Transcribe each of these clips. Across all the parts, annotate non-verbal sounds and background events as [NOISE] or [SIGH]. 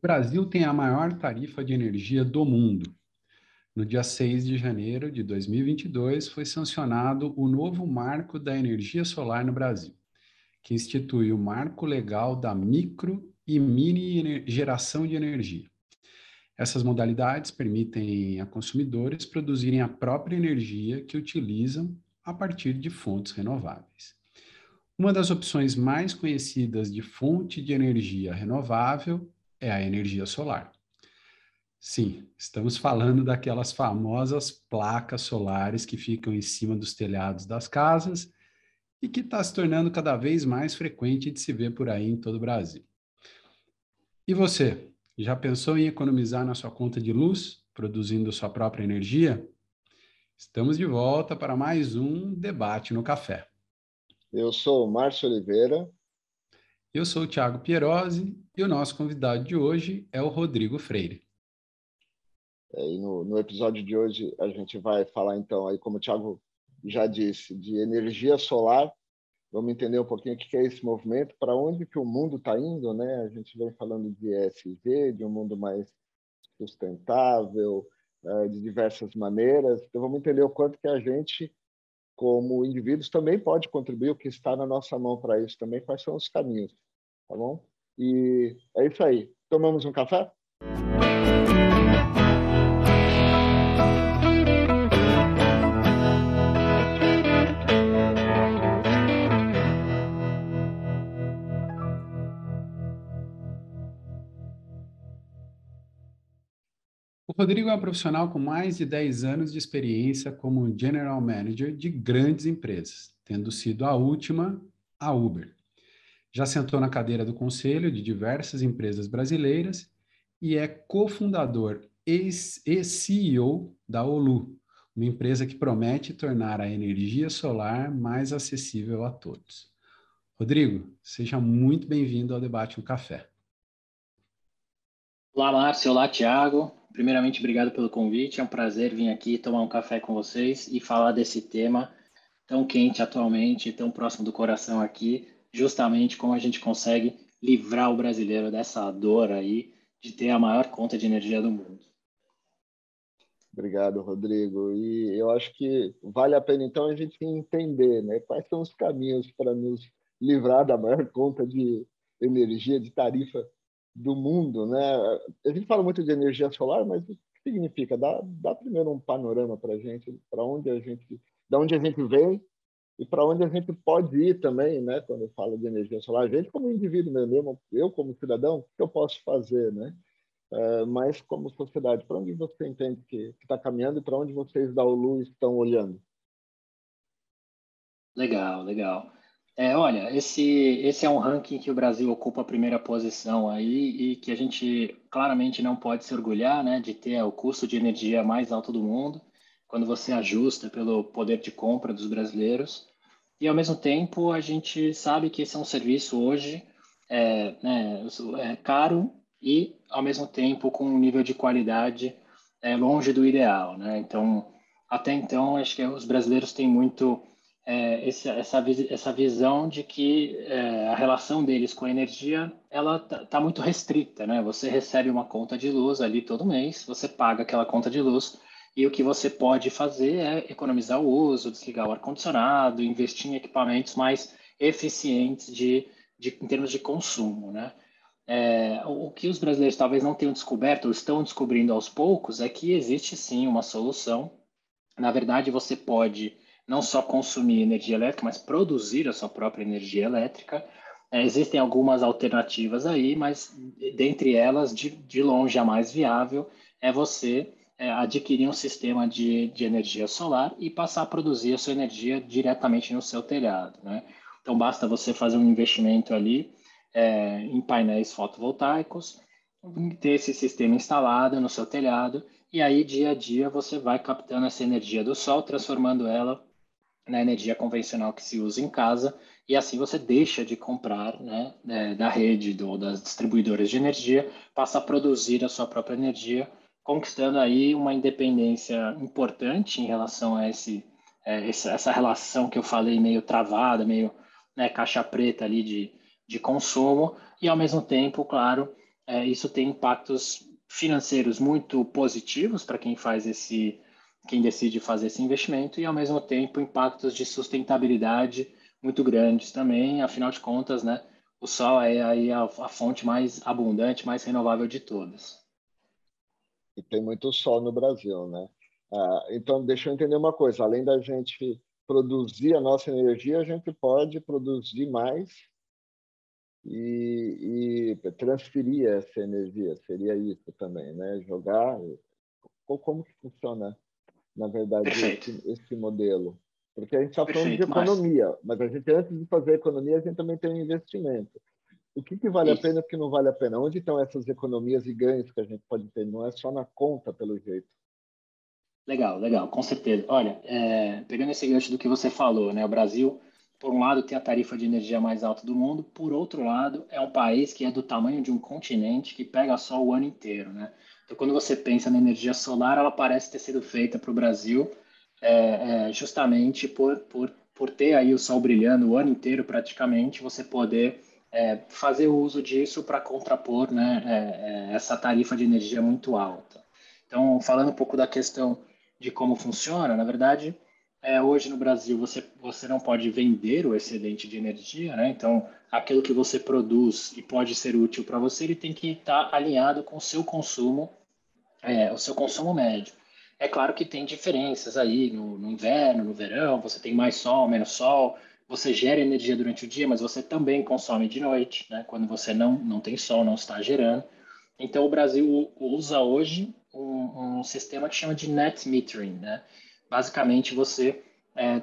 O Brasil tem a maior tarifa de energia do mundo. No dia 6 de janeiro de 2022, foi sancionado o novo Marco da Energia Solar no Brasil, que institui o Marco Legal da Micro e Mini Geração de Energia. Essas modalidades permitem a consumidores produzirem a própria energia que utilizam a partir de fontes renováveis. Uma das opções mais conhecidas de fonte de energia renovável é a energia solar. Sim, estamos falando daquelas famosas placas solares que ficam em cima dos telhados das casas e que está se tornando cada vez mais frequente de se ver por aí em todo o Brasil. E você, já pensou em economizar na sua conta de luz, produzindo sua própria energia? Estamos de volta para mais um debate no café. Eu sou o Márcio Oliveira. Eu sou o Thiago Pierosi e o nosso convidado de hoje é o Rodrigo Freire. É, e no, no, episódio de hoje a gente vai falar então aí como o Thiago já disse de energia solar. Vamos entender um pouquinho o que é esse movimento, para onde que o mundo está indo, né? A gente vem falando de ESG, de um mundo mais sustentável, é, de diversas maneiras. Então vamos entender o quanto que a gente como indivíduos também pode contribuir o que está na nossa mão para isso também, quais são os caminhos, tá bom? E é isso aí. Tomamos um café? Rodrigo é um profissional com mais de 10 anos de experiência como General Manager de grandes empresas, tendo sido a última a Uber. Já sentou na cadeira do conselho de diversas empresas brasileiras e é cofundador e CEO da Olu, uma empresa que promete tornar a energia solar mais acessível a todos. Rodrigo, seja muito bem-vindo ao Debate no Café. Olá, Márcio. Olá, Tiago. Primeiramente, obrigado pelo convite. É um prazer vir aqui tomar um café com vocês e falar desse tema tão quente atualmente, tão próximo do coração aqui, justamente como a gente consegue livrar o brasileiro dessa dor aí de ter a maior conta de energia do mundo. Obrigado, Rodrigo. E eu acho que vale a pena então a gente entender, né, quais são os caminhos para nos livrar da maior conta de energia de tarifa do mundo, né? A gente fala muito de energia solar, mas o que significa? Dá, dá primeiro um panorama para a gente, para onde a gente, da onde a gente vem e para onde a gente pode ir também, né? Quando eu falo de energia solar, a gente como indivíduo mesmo, eu como cidadão, o que eu posso fazer, né? É, mas como sociedade, para onde você entende que está caminhando e para onde vocês da OLU estão olhando? Legal, legal. É, olha, esse, esse é um ranking que o Brasil ocupa a primeira posição aí e que a gente claramente não pode se orgulhar, né, de ter o custo de energia mais alto do mundo, quando você ajusta pelo poder de compra dos brasileiros. E, ao mesmo tempo, a gente sabe que esse é um serviço hoje é, né, é caro e, ao mesmo tempo, com um nível de qualidade é, longe do ideal. Né? Então, até então, acho que os brasileiros têm muito é, esse, essa, essa visão de que é, a relação deles com a energia ela tá, tá, muito restrita, né? Você recebe uma conta de luz ali todo mês, você paga aquela conta de luz e o que você pode fazer é economizar o uso, desligar o ar condicionado, investir em equipamentos mais eficientes de, de em termos de consumo, né? É, o que os brasileiros talvez não tenham descoberto ou estão descobrindo aos poucos é que existe sim uma solução. Na verdade, você pode não só consumir energia elétrica, mas produzir a sua própria energia elétrica. É, existem algumas alternativas aí, mas dentre elas, de, de longe a mais viável é você é, adquirir um sistema de, de energia solar e passar a produzir a sua energia diretamente no seu telhado. Né? Então, basta você fazer um investimento ali é, em painéis fotovoltaicos, ter esse sistema instalado no seu telhado, e aí, dia a dia, você vai captando essa energia do sol, transformando ela na energia convencional que se usa em casa, e assim você deixa de comprar né, é, da rede ou das distribuidoras de energia, passa a produzir a sua própria energia, conquistando aí uma independência importante em relação a esse, é, essa relação que eu falei meio travada, meio né, caixa preta ali de, de consumo, e ao mesmo tempo, claro, é, isso tem impactos financeiros muito positivos para quem faz esse, quem decide fazer esse investimento e ao mesmo tempo impactos de sustentabilidade muito grandes também. Afinal de contas, né, o sol é aí a, a fonte mais abundante, mais renovável de todas. E tem muito sol no Brasil, né? Ah, então, deixa eu entender uma coisa: além da gente produzir a nossa energia, a gente pode produzir mais e, e transferir essa energia. Seria isso também, né? Jogar. Como que funciona, na verdade, esse, esse, modelo? Porque a gente está falando de economia, mas... mas... a gente, antes de fazer economia, a gente também tem um investimento. O que, que vale isso. a pena e o que não vale a pena? Onde estão essas economias e ganhos que a gente pode ter? Não é só na conta, pelo jeito. Legal, legal, com certeza. Olha, é, pegando esse gancho do que você falou, né? O Brasil, por um lado, tem a tarifa de energia mais alta do mundo, por outro lado, é um país que é do tamanho de um continente que pega sol o ano inteiro, né? Então, quando você pensa na energia solar, ela parece ter sido feita para o Brasil é, é, justamente por, por, por ter aí o sol brilhando o ano inteiro, praticamente, você poder é, fazer uso disso para contrapor né, é, é, essa tarifa de energia muito alta. Então, falando um pouco da questão de como funciona, na verdade, é, hoje no Brasil você, você não pode vender o excedente de energia, né? Então, aquilo que você produz e pode ser útil para você, ele tem que estar tá alinhado com o seu consumo, é, o seu consumo médio. É claro que tem diferenças aí no, no, inverno, no verão, você tem mais sol, menos sol, você gera energia durante o dia, mas você também consome de noite, né? Quando você não, não tem sol, não está gerando. Então, o Brasil usa hoje um, um sistema que chama de net metering, né? Basicamente, você é,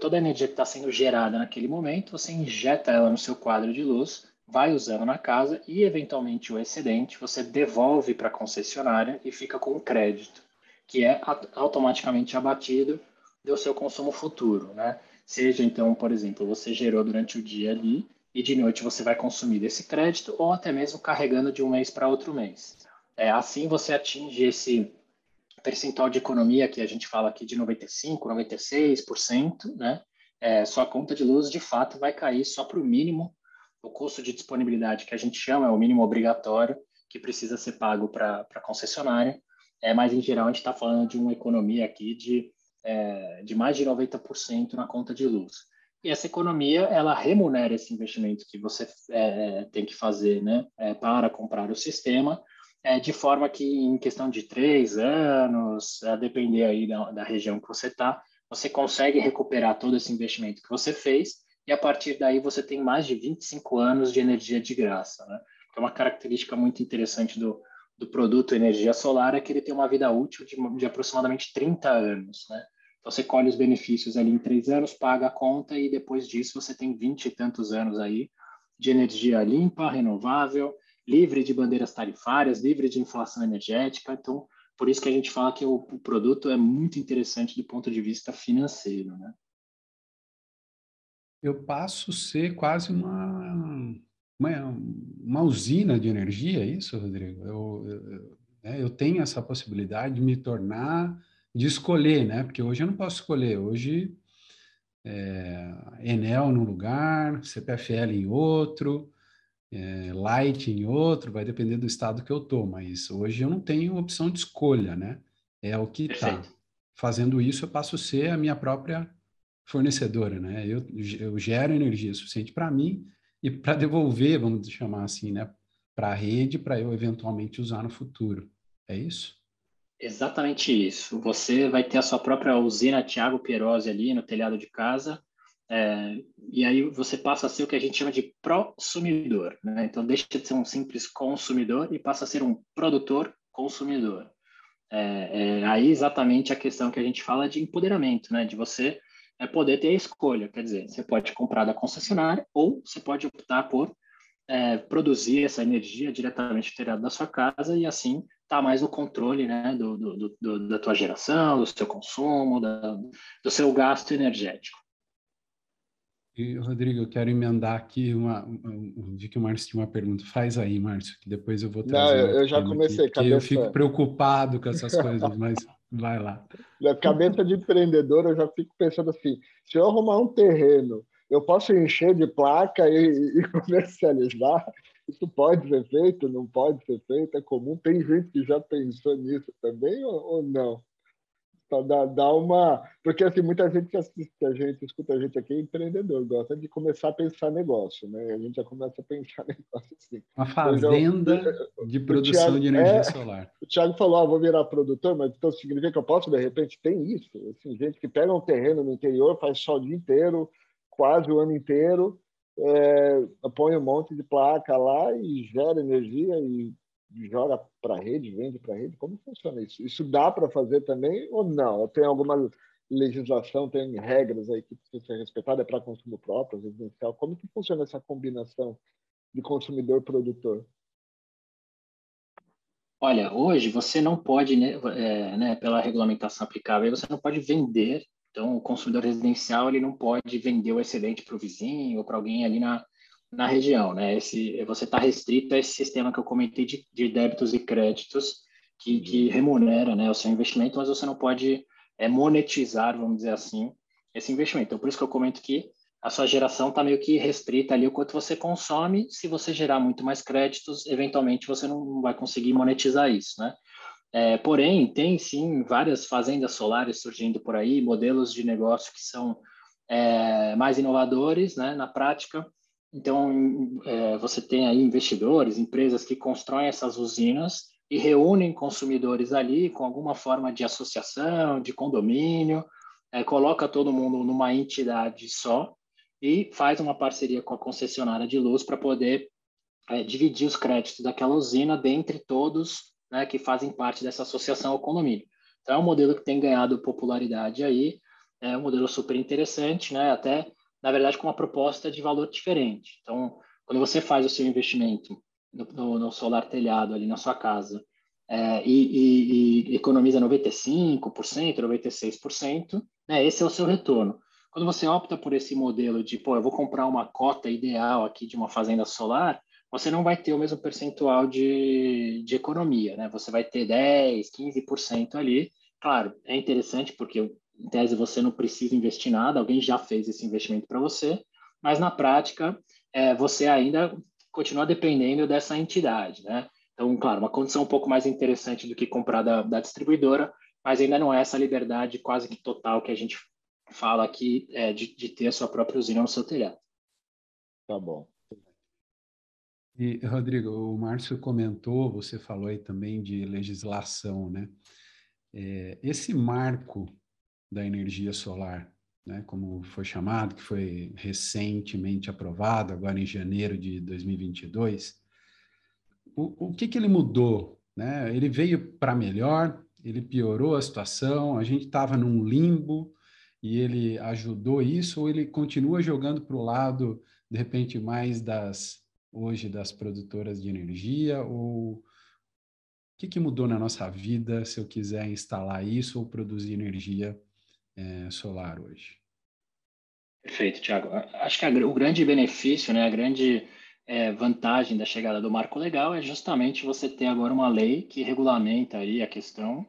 toda a energia que está sendo gerada naquele momento, você injeta ela no seu quadro de luz, vai usando na casa e, eventualmente, o excedente você devolve para a concessionária e fica com crédito, que é automaticamente abatido do seu consumo futuro, né? Seja, então, por exemplo, você gerou durante o dia ali e de noite você vai consumir desse crédito ou até mesmo carregando de um mês para outro mês. É, assim você atinge esse percentual de economia que a gente fala aqui de 95%, 96%, né? É, sua conta de luz, de fato, vai cair só para o mínimo. O custo de disponibilidade que a gente chama é o mínimo obrigatório que precisa ser pago para a concessionária. É, mas, em geral, a gente está falando de uma economia aqui de, é, de mais de 90% na conta de luz. E essa economia, ela remunera esse investimento que você é, tem que fazer né, é, para comprar o sistema, é, de forma que em questão de três anos, a depender aí da, da região que você está, você consegue recuperar todo esse investimento que você fez e a partir daí você tem mais de 25 anos de energia de graça. Né? É uma característica muito interessante do, do produto energia solar é que ele tem uma vida útil de, de aproximadamente 30 anos. Né? Então você colhe os benefícios ali em três anos, paga a conta e depois disso você tem 20 e tantos anos aí de energia limpa, renovável, livre de bandeiras tarifárias, livre de inflação energética. Então, por isso que a gente fala que o, o produto é muito interessante do ponto de vista financeiro, né? Eu passo a ser quase uma, uma, uma usina de energia, é isso, Rodrigo? Eu, eu, né, eu tenho essa possibilidade de me tornar, de escolher, né? Porque hoje eu não posso escolher. Hoje é, Enel num lugar, CPFL em outro, é, light em outro, vai depender do estado que eu tô, mas hoje eu não tenho opção de escolha, né? É o que está. Fazendo isso, eu passo a ser a minha própria fornecedora, né? Eu, eu gero energia suficiente para mim e para devolver, vamos chamar assim, né? Para a rede, para eu eventualmente usar no futuro. É isso? Exatamente isso. Você vai ter a sua própria usina Tiago Pierosi ali no telhado de casa, é, e aí você passa a ser o que a gente chama de prosumidor. Né? Então, deixa de ser um simples consumidor e passa a ser um produtor consumidor. É, é, aí exatamente a questão que a gente fala de empoderamento, né? de você é, poder ter a escolha. Quer dizer, você pode comprar da concessionária ou você pode optar por é, produzir essa energia diretamente tirada da sua casa e assim tá mais no controle né, do, do, do, da tua geração, do seu consumo, da, do seu gasto energético. E, Rodrigo, eu quero emendar aqui uma. Vi que o Márcio tinha uma pergunta. Faz aí, Márcio, que depois eu vou trazer. Não, eu, eu já comecei. Aqui, cabeça... Eu fico preocupado com essas coisas, mas vai lá. Na cabeça de empreendedor, eu já fico pensando assim: se eu arrumar um terreno, eu posso encher de placa e, e [LAUGHS] comercializar Isso pode ser feito, não pode ser feito, é comum. Tem gente que já pensou nisso também ou, ou não? Para dar, dar, uma. Porque assim, muita gente que assiste a gente, escuta a gente aqui, é empreendedor, gosta de começar a pensar negócio, né? A gente já começa a pensar [LAUGHS] negócio assim. Uma fazenda já, de produção Thiago, de energia é, solar. O Thiago falou: ah, vou virar produtor, mas então significa que eu posso, de repente, tem isso. Assim, gente que pega um terreno no interior, faz só o dia inteiro, quase o ano inteiro, é, põe um monte de placa lá e gera energia e joga para a rede, vende para a rede? Como funciona isso? Isso dá para fazer também ou não? Tem alguma legislação, tem regras aí que precisa ser respeitada é para consumo próprio, residencial? Como que funciona essa combinação de consumidor-produtor? Olha, hoje você não pode, né, é, né, pela regulamentação aplicável, você não pode vender. Então, o consumidor residencial ele não pode vender o excedente para o vizinho ou para alguém ali na, na região, né? Esse, você está restrito a esse sistema que eu comentei de, de débitos e créditos que, que, remunera, né, o seu investimento, mas você não pode é, monetizar, vamos dizer assim, esse investimento. Então, por isso que eu comento que a sua geração está meio que restrita ali o quanto você consome. Se você gerar muito mais créditos, eventualmente você não vai conseguir monetizar isso, né? É, porém, tem sim várias fazendas solares surgindo por aí, modelos de negócio que são é, mais inovadores, né, na prática, então, é, você tem aí investidores, empresas que constroem essas usinas e reúnem consumidores ali com alguma forma de associação, de condomínio, é, coloca todo mundo numa entidade só e faz uma parceria com a concessionária de luz para poder é, dividir os créditos daquela usina dentre todos né, que fazem parte dessa associação ao condomínio. Então, é um modelo que tem ganhado popularidade aí, é um modelo super interessante, né, até na verdade, com uma proposta de valor diferente. Então, quando você faz o seu investimento no, no, no solar telhado ali na sua casa é, e, e, e, economiza 95%, 96%, né, esse é o seu retorno. Quando você opta por esse modelo de, pô, eu vou comprar uma cota ideal aqui de uma fazenda solar, você não vai ter o mesmo percentual de, de economia, né? Você vai ter 10, 15% ali. Claro, é interessante porque em tese você não precisa investir nada, alguém já fez esse investimento para você, mas na prática é, você ainda continua dependendo dessa entidade, né? Então, claro, uma condição um pouco mais interessante do que comprar da, da distribuidora, mas ainda não é essa liberdade quase que total que a gente fala aqui é, de, de ter a sua própria usina no seu telhado. Tá bom. E, Rodrigo, o Márcio comentou, você falou aí também de legislação, né? É, esse marco da energia solar, né, como foi chamado, que foi recentemente aprovado, agora em janeiro de 2022, o, o que, que ele mudou? Né? Ele veio para melhor, ele piorou a situação, a gente estava num limbo e ele ajudou isso, ou ele continua jogando para o lado, de repente, mais das, hoje, das produtoras de energia, ou o que, que mudou na nossa vida se eu quiser instalar isso ou produzir energia é, solar hoje. Perfeito, Tiago. Acho que a, o grande benefício, né, a grande é, vantagem da chegada do marco legal é justamente você ter agora uma lei que regulamenta aí a questão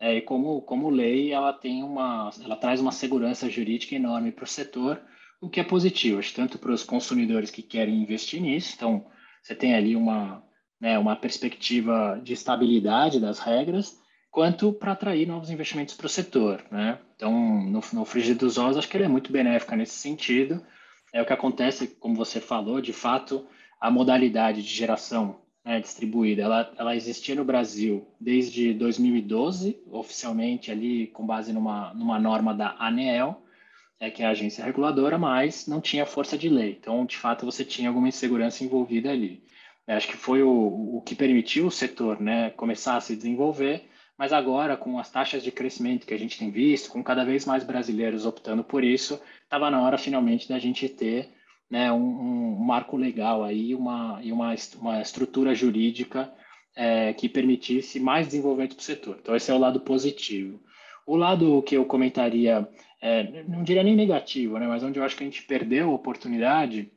é, e como, como lei ela tem uma, ela traz uma segurança jurídica enorme para o setor, o que é positivo, tanto para os consumidores que querem investir nisso, então você tem ali uma, né, uma perspectiva de estabilidade das regras, quanto para atrair novos investimentos para o setor. Né? Então, no, no frigir dos ovos, acho que ele é muito benéfica nesse sentido. É o que acontece, como você falou, de fato, a modalidade de geração né, distribuída, ela, ela existia no Brasil desde 2012, oficialmente ali com base numa, numa norma da ANEEL, é, que é a agência reguladora, mas não tinha força de lei. Então, de fato, você tinha alguma insegurança envolvida ali. Eu acho que foi o, o que permitiu o setor né, começar a se desenvolver mas agora, com as taxas de crescimento que a gente tem visto, com cada vez mais brasileiros optando por isso, estava na hora finalmente da gente ter né, um, um marco legal aí uma, e uma, uma estrutura jurídica é, que permitisse mais desenvolvimento para o setor. Então, esse é o lado positivo. O lado que eu comentaria, é, não diria nem negativo, né, mas onde eu acho que a gente perdeu a oportunidade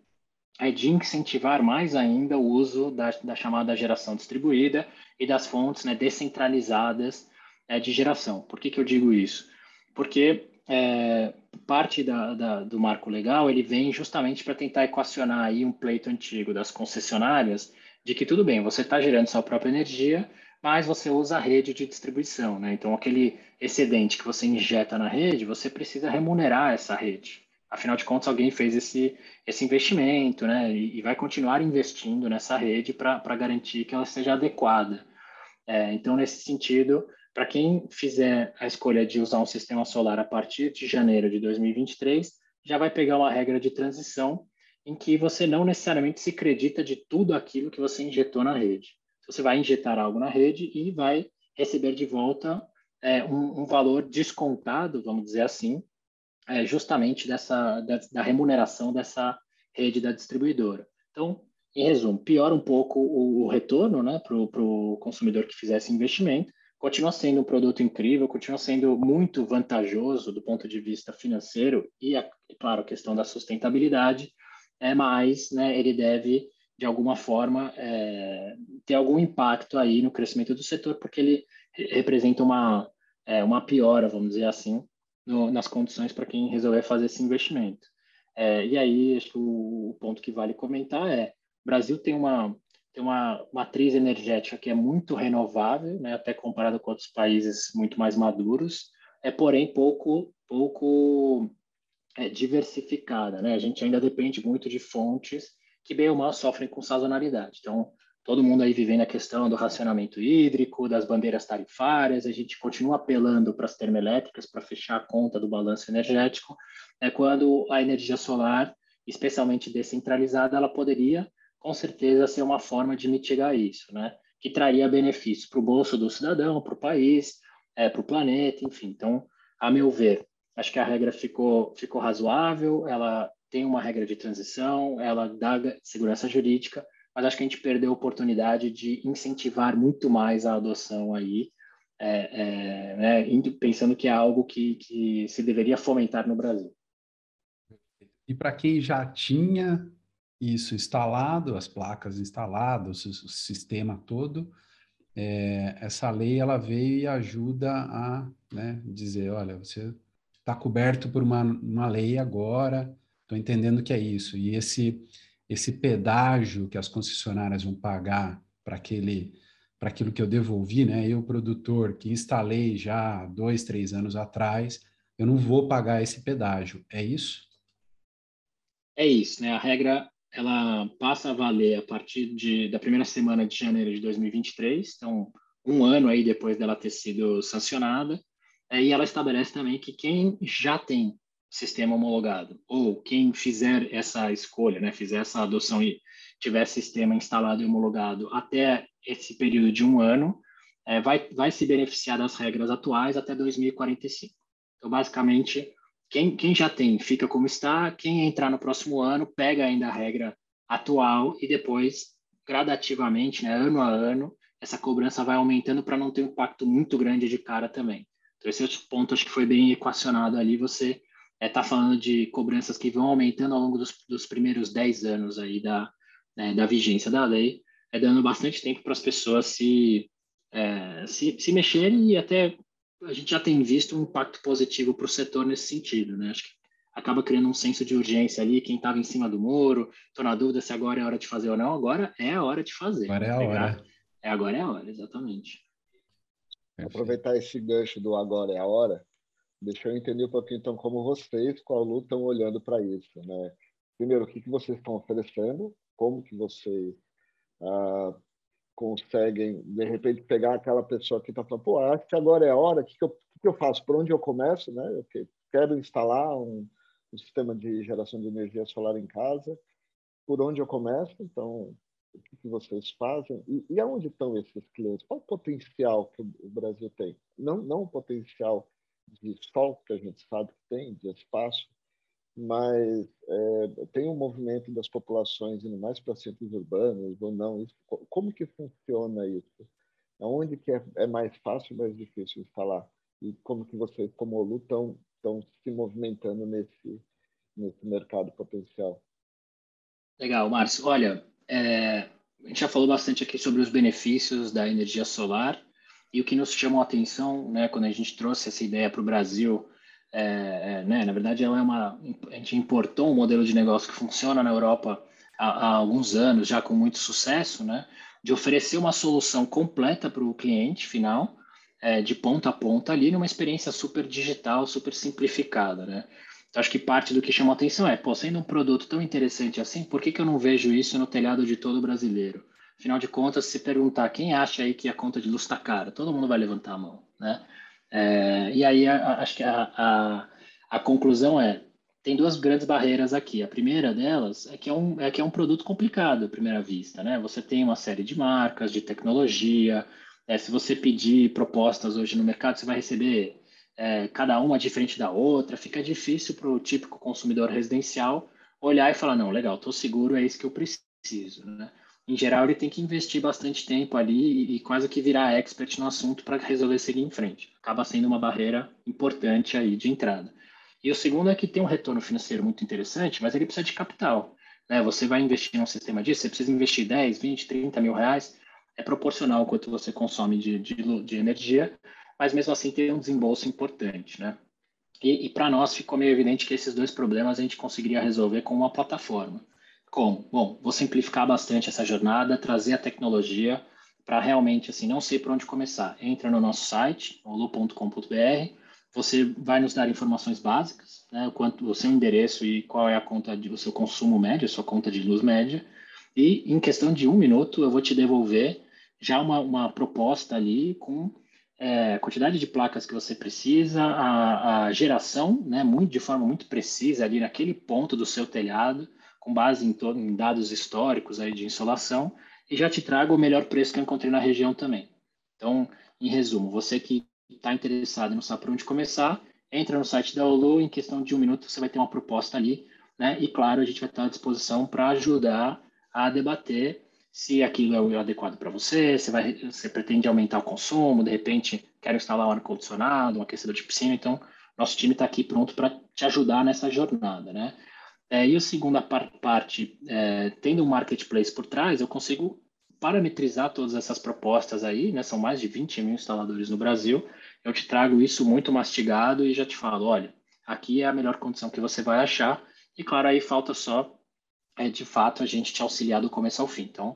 é de incentivar mais ainda o uso da, da chamada geração distribuída e das fontes né, descentralizadas é, de geração. Por que, que eu digo isso? Porque é, parte da, da, do marco legal ele vem justamente para tentar equacionar aí um pleito antigo das concessionárias de que tudo bem, você está gerando sua própria energia, mas você usa a rede de distribuição, né? Então, aquele excedente que você injeta na rede, você precisa remunerar essa rede. Afinal de contas, alguém fez esse, esse investimento, né? E, e vai continuar investindo nessa rede para garantir que ela seja adequada. É, então, nesse sentido, para quem fizer a escolha de usar um sistema solar a partir de janeiro de 2023, já vai pegar uma regra de transição em que você não necessariamente se acredita de tudo aquilo que você injetou na rede. Você vai injetar algo na rede e vai receber de volta é, um, um, valor descontado, vamos dizer assim, é, justamente dessa da, da, remuneração dessa rede da distribuidora. Então, em resumo, piora um pouco o, o retorno né, para o consumidor que fizesse investimento, continua sendo um produto incrível, continua sendo muito vantajoso do ponto de vista financeiro e, é claro, a questão da sustentabilidade, é, mas né, ele deve, de alguma forma, é, ter algum impacto aí no crescimento do setor, porque ele representa uma, é, uma piora, vamos dizer assim, no, nas condições para quem resolver fazer esse investimento. É, e aí, acho que o, o ponto que vale comentar é, o Brasil tem uma tem uma matriz energética que é muito renovável, né, até comparado com outros países muito mais maduros, é porém pouco pouco é, diversificada, né? A gente ainda depende muito de fontes que bem ou mal sofrem com sazonalidade. Então, todo mundo aí vivendo a questão do racionamento hídrico, das bandeiras tarifárias, a gente continua apelando para as termoelétricas para fechar a conta do balanço energético, é quando a energia solar, especialmente descentralizada, ela poderia com certeza ser uma forma de mitigar isso, né? Que traria benefícios para o bolso do cidadão, para o país, é, para o planeta, enfim. Então, a meu ver, acho que a regra ficou, ficou razoável, ela tem uma regra de transição, ela dá segurança jurídica, mas acho que a gente perdeu a oportunidade de incentivar muito mais a adoção aí, é, é, né, pensando que é algo que, que se deveria fomentar no Brasil. E para quem já tinha isso instalado, as placas instaladas, o sistema todo, é, essa lei ela veio e ajuda a né, dizer, olha, você está coberto por uma, uma lei agora, estou entendendo que é isso. E esse, esse pedágio que as concessionárias vão pagar para aquele para aquilo que eu devolvi, né? Eu, produtor, que instalei já dois, três anos atrás, eu não vou pagar esse pedágio. É isso? É isso, né? A regra ela passa a valer a partir de, da primeira semana de janeiro de 2023, então um ano aí depois dela ter sido sancionada, é, e ela estabelece também que quem já tem sistema homologado ou quem fizer essa escolha, né, fizer essa adoção e tiver sistema instalado e homologado até esse período de um ano, é, vai, vai se beneficiar das regras atuais até 2045. Então, basicamente, quem, quem já tem fica como está, quem entrar no próximo ano pega ainda a regra atual e depois, gradativamente, né, ano a ano, essa cobrança vai aumentando para não ter um impacto muito grande de cara também. Então, esse outro ponto acho que foi bem equacionado ali. Você está é, tá falando de cobranças que vão aumentando ao longo dos, dos primeiros 10 anos aí da, né, da vigência da lei, é dando bastante tempo para as pessoas se, é, se, se mexerem e até a gente já tem visto um impacto positivo para o setor nesse sentido, né? Acho que acaba criando um senso de urgência ali, quem estava em cima do muro, estou na dúvida se agora é a hora de fazer ou não, agora é a hora de fazer. Agora é a hora. É, agora é a hora, exatamente. Aproveitar esse gancho do agora é a hora, deixa eu entender um pouquinho então como vocês, com a Lu, estão olhando para isso, né? Primeiro, o que, que vocês estão oferecendo, como que vocês ah, conseguem, de repente, pegar aquela pessoa que está falando, pô, acho que agora é a hora, o que, que, eu, que eu faço? Por onde eu começo? Né? Eu quero instalar um, um, sistema de geração de energia solar em casa, por onde eu começo? Então, o que, que vocês fazem? E, e aonde estão esses clientes? Qual o potencial que o Brasil tem? Não, não o potencial de sol que a gente sabe que tem, de espaço, mas é, tem um movimento das populações indo mais para centros urbanos ou não? Isso, como que funciona isso? Onde que é, é mais fácil, mais difícil instalar? E como que vocês, como OLU, estão se movimentando nesse nesse mercado potencial? Legal, Márcio. Olha, é, a gente já falou bastante aqui sobre os benefícios da energia solar e o que nos chamou a atenção, né, quando a gente trouxe essa ideia para o Brasil é, é, né, na verdade, ela é uma. A gente importou um modelo de negócio que funciona na Europa há, há alguns anos, já com muito sucesso, né? De oferecer uma solução completa para o cliente final, é, de ponta a ponta ali, numa experiência super digital, super simplificada, né? Então, acho que parte do que chamou a atenção é, pô, sendo um produto tão interessante assim, por que, que eu não vejo isso no telhado de todo brasileiro? Afinal de contas, se perguntar quem acha aí que a conta de luz está cara, todo mundo vai levantar a mão, né? É, e aí, acho que a, a, a, conclusão é, tem duas grandes barreiras aqui. A primeira delas é que é um, é que é um produto complicado à primeira vista, né? Você tem uma série de marcas, de tecnologia, é, se você pedir propostas hoje no mercado, você vai receber é, cada uma diferente da outra, fica difícil para o típico consumidor residencial olhar e falar, não, legal, estou seguro, é isso que eu preciso, né? Em geral, ele tem que investir bastante tempo ali e, quase que virar expert no assunto para resolver seguir em frente. Acaba sendo uma barreira importante aí de entrada. E o segundo é que tem um retorno financeiro muito interessante, mas ele precisa de capital. Né? Você vai investir num sistema disso, você precisa investir 10, 20, 30 mil reais, é proporcional ao quanto você consome de, de, de energia, mas mesmo assim tem um desembolso importante, né? E, e para nós ficou meio evidente que esses dois problemas a gente conseguiria resolver com uma plataforma. Como? Bom, vou simplificar bastante essa jornada, trazer a tecnologia para realmente assim não sei por onde começar. Entra no nosso site, olu.com.br, você vai nos dar informações básicas, né, o quanto o seu endereço e qual é a conta de o seu consumo médio, a sua conta de luz média, e em questão de um minuto eu vou te devolver já uma, uma proposta ali com é, quantidade de placas que você precisa, a, a, geração, né, muito, de forma muito precisa ali naquele ponto do seu telhado, com base em, em dados históricos aí de insolação, e já te trago o melhor preço que eu encontrei na região também. Então, em resumo, você que está interessado e não sabe por onde começar, entra no site da Olu, em questão de um minuto você vai ter uma proposta ali, né? E claro, a gente vai estar à disposição para ajudar a debater se aquilo é o adequado para você, se vai, você pretende aumentar o consumo, de repente quer instalar um ar-condicionado, um aquecedor de piscina, então nosso time está aqui pronto para te ajudar nessa jornada, né? É, e a segunda parte, é, tendo um marketplace por trás, eu consigo parametrizar todas essas propostas aí, né? São mais de 20 mil instaladores no Brasil. Eu te trago isso muito mastigado e já te falo, olha, aqui é a melhor condição que você vai achar. E claro, aí falta só é de fato a gente te auxiliar do começo ao fim. Então,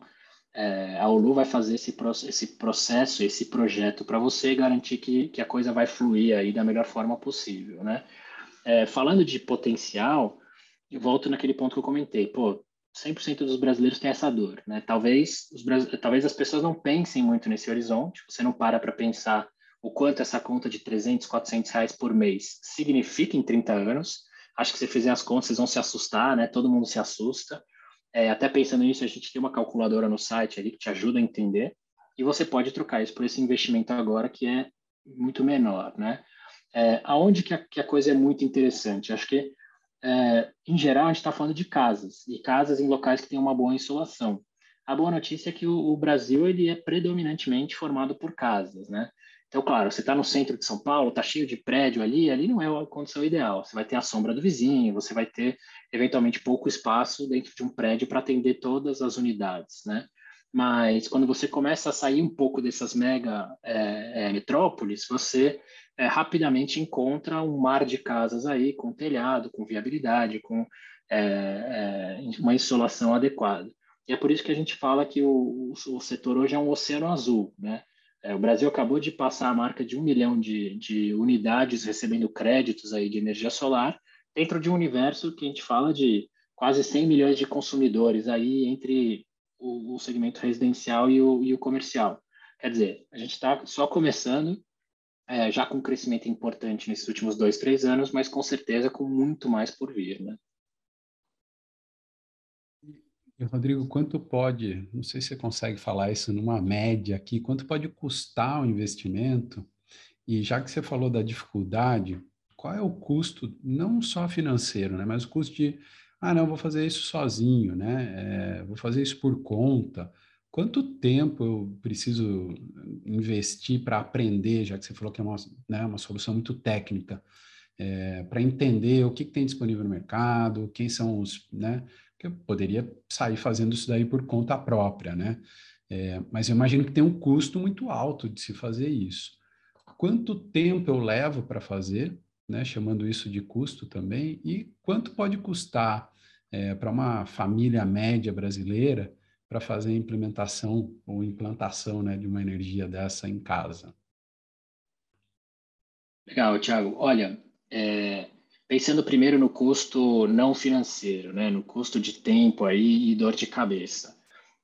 é, a Olu vai fazer esse, esse processo, esse projeto para você garantir que, que a coisa vai fluir aí da melhor forma possível, né? É, falando de potencial, eu volto naquele ponto que eu comentei, pô, 100% dos brasileiros têm essa dor, né? Talvez, os, talvez as pessoas não pensem muito nesse horizonte, você não para para pensar o quanto essa conta de 300, 400 reais por mês significa em 30 anos, Acho que se fizer as contas, vocês vão se assustar, né? Todo mundo se assusta. É, até pensando nisso, a gente tem uma calculadora no site ali que te ajuda a entender. E você pode trocar isso por esse investimento agora que é muito menor, né? É, aonde que a, que a, coisa é muito interessante? Acho que, é, em geral, a gente está falando de casas, e casas em locais que têm uma boa insolação. A boa notícia é que o, o Brasil ele é predominantemente formado por casas, né? Então, claro, você está no centro de São Paulo, está cheio de prédio ali, ali não é a condição ideal. Você vai ter a sombra do vizinho, você vai ter, eventualmente, pouco espaço dentro de um prédio para atender todas as unidades, né? Mas quando você começa a sair um pouco dessas mega é, é, metrópoles, você é, rapidamente encontra um mar de casas aí com telhado, com viabilidade, com é, é, uma insolação adequada. E é por isso que a gente fala que o, o setor hoje é um oceano azul, né? É, o Brasil acabou de passar a marca de um milhão de, de unidades recebendo créditos aí de energia solar, dentro de um universo que a gente fala de quase 100 milhões de consumidores aí entre o, o segmento residencial e o, e o, comercial. Quer dizer, a gente está só começando, é, já com um crescimento importante nesses últimos dois, três anos, mas com certeza com muito mais por vir, né? E, Rodrigo, quanto pode, não sei se você consegue falar isso numa média aqui, quanto pode custar o investimento? E já que você falou da dificuldade, qual é o custo, não só financeiro, né, mas o custo de, ah, não, vou fazer isso sozinho, né, é, vou fazer isso por conta. Quanto tempo eu preciso investir para aprender, já que você falou que é uma, né, uma solução muito técnica, é, para entender o que, que tem disponível no mercado, quem são os, né, que eu poderia sair fazendo isso daí por conta própria, né? É, mas eu imagino que tem um custo muito alto de se fazer isso. Quanto tempo eu levo para fazer, né? Chamando isso de custo também, e quanto pode custar é, para uma família média brasileira para fazer a implementação ou implantação né, de uma energia dessa em casa? Legal, Thiago. Olha, é, pensando primeiro no custo não financeiro, né, no custo de tempo aí e dor de cabeça.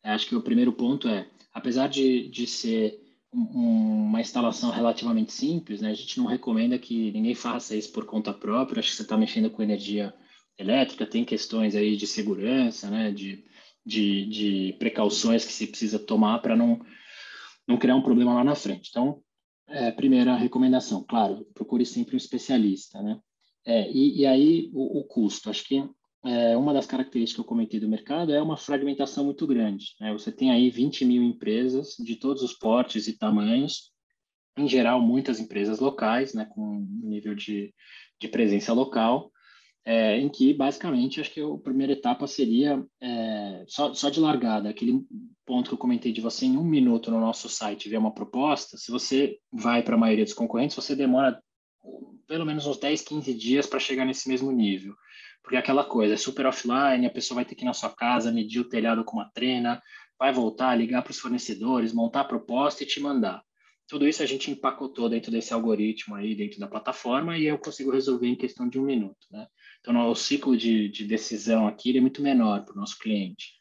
Acho que o primeiro ponto é, apesar de, de ser um, uma instalação relativamente simples, né, a gente não recomenda que ninguém faça isso por conta própria. Acho que você está mexendo com energia elétrica, tem questões aí de segurança, né, de, de, de precauções que se precisa tomar para não, não criar um problema lá na frente. Então, é, primeira recomendação, claro, procure sempre um especialista, né? É, e, e, aí o, o, custo, acho que é, uma das características que eu comentei do mercado é uma fragmentação muito grande. Né? Você tem aí 20 mil empresas de todos os portes e tamanhos, em geral muitas empresas locais, né, com nível de, de presença local, é, em que basicamente acho que a primeira etapa seria é, só, só de largada, aquele ponto que eu comentei de você em um minuto no nosso site ver uma proposta, se você vai para a maioria dos concorrentes, você demora pelo menos uns 10, 15 dias para chegar nesse mesmo nível. Porque é aquela coisa, é super offline, a pessoa vai ter que ir na sua casa, medir o telhado com uma trena, vai voltar, ligar para os fornecedores, montar a proposta e te mandar. Tudo isso a gente empacotou dentro desse algoritmo aí, dentro da plataforma, e eu consigo resolver em questão de um minuto, né? Então, o ciclo de, de decisão aqui é muito menor para o nosso cliente.